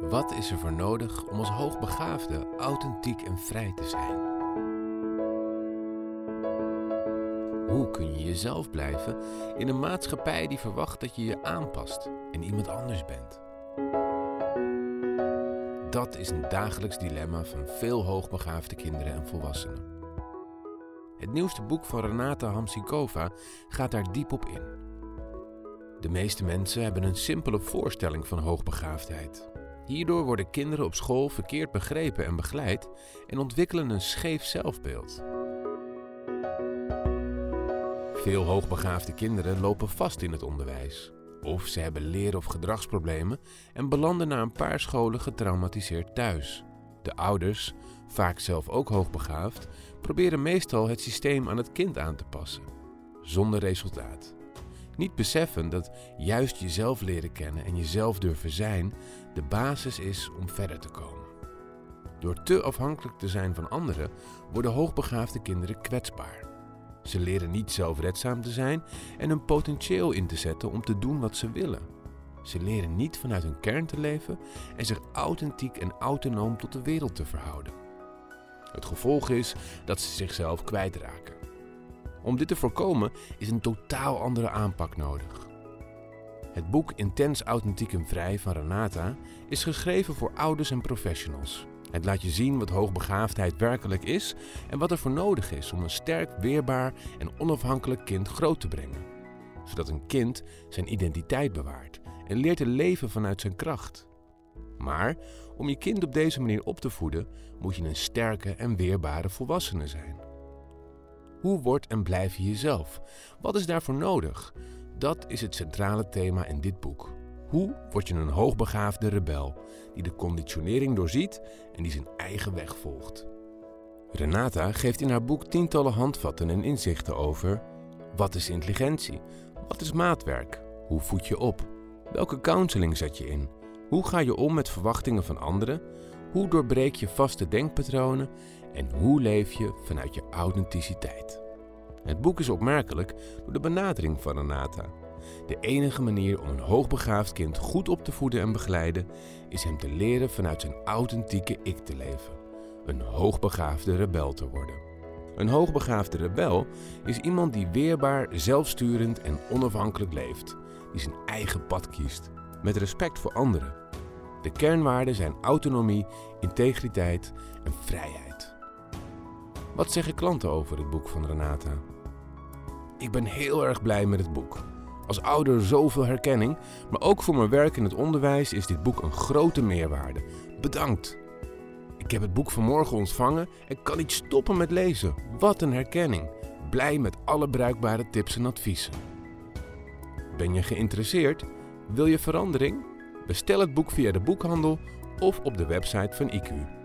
Wat is er voor nodig om als hoogbegaafde authentiek en vrij te zijn? Hoe kun je jezelf blijven in een maatschappij die verwacht dat je je aanpast en iemand anders bent? Dat is een dagelijks dilemma van veel hoogbegaafde kinderen en volwassenen. Het nieuwste boek van Renata Hamsikova gaat daar diep op in. De meeste mensen hebben een simpele voorstelling van hoogbegaafdheid. Hierdoor worden kinderen op school verkeerd begrepen en begeleid en ontwikkelen een scheef zelfbeeld. Veel hoogbegaafde kinderen lopen vast in het onderwijs. Of ze hebben leer- of gedragsproblemen en belanden na een paar scholen getraumatiseerd thuis. De ouders, vaak zelf ook hoogbegaafd, proberen meestal het systeem aan het kind aan te passen. Zonder resultaat. Niet beseffen dat juist jezelf leren kennen en jezelf durven zijn de basis is om verder te komen. Door te afhankelijk te zijn van anderen worden hoogbegaafde kinderen kwetsbaar. Ze leren niet zelfredzaam te zijn en hun potentieel in te zetten om te doen wat ze willen. Ze leren niet vanuit hun kern te leven en zich authentiek en autonoom tot de wereld te verhouden. Het gevolg is dat ze zichzelf kwijtraken. Om dit te voorkomen is een totaal andere aanpak nodig. Het boek Intens Authentiek en Vrij van Renata is geschreven voor ouders en professionals. Het laat je zien wat hoogbegaafdheid werkelijk is en wat er voor nodig is om een sterk, weerbaar en onafhankelijk kind groot te brengen. Zodat een kind zijn identiteit bewaart en leert te leven vanuit zijn kracht. Maar om je kind op deze manier op te voeden, moet je een sterke en weerbare volwassene zijn. Hoe wordt en blijf je jezelf? Wat is daarvoor nodig? Dat is het centrale thema in dit boek. Hoe word je een hoogbegaafde rebel die de conditionering doorziet en die zijn eigen weg volgt? Renata geeft in haar boek tientallen handvatten en inzichten over wat is intelligentie? Wat is maatwerk? Hoe voed je op? Welke counseling zet je in? Hoe ga je om met verwachtingen van anderen? Hoe doorbreek je vaste denkpatronen? En hoe leef je vanuit je authenticiteit? Het boek is opmerkelijk door de benadering van Renata. De enige manier om een hoogbegaafd kind goed op te voeden en begeleiden is hem te leren vanuit zijn authentieke ik te leven. Een hoogbegaafde rebel te worden. Een hoogbegaafde rebel is iemand die weerbaar, zelfsturend en onafhankelijk leeft, die zijn eigen pad kiest, met respect voor anderen. De kernwaarden zijn autonomie, integriteit en vrijheid. Wat zeggen klanten over het boek van Renata? Ik ben heel erg blij met het boek. Als ouder zoveel herkenning, maar ook voor mijn werk in het onderwijs is dit boek een grote meerwaarde. Bedankt! Ik heb het boek vanmorgen ontvangen en kan niet stoppen met lezen. Wat een herkenning! Blij met alle bruikbare tips en adviezen. Ben je geïnteresseerd? Wil je verandering? Bestel het boek via de boekhandel of op de website van IQ.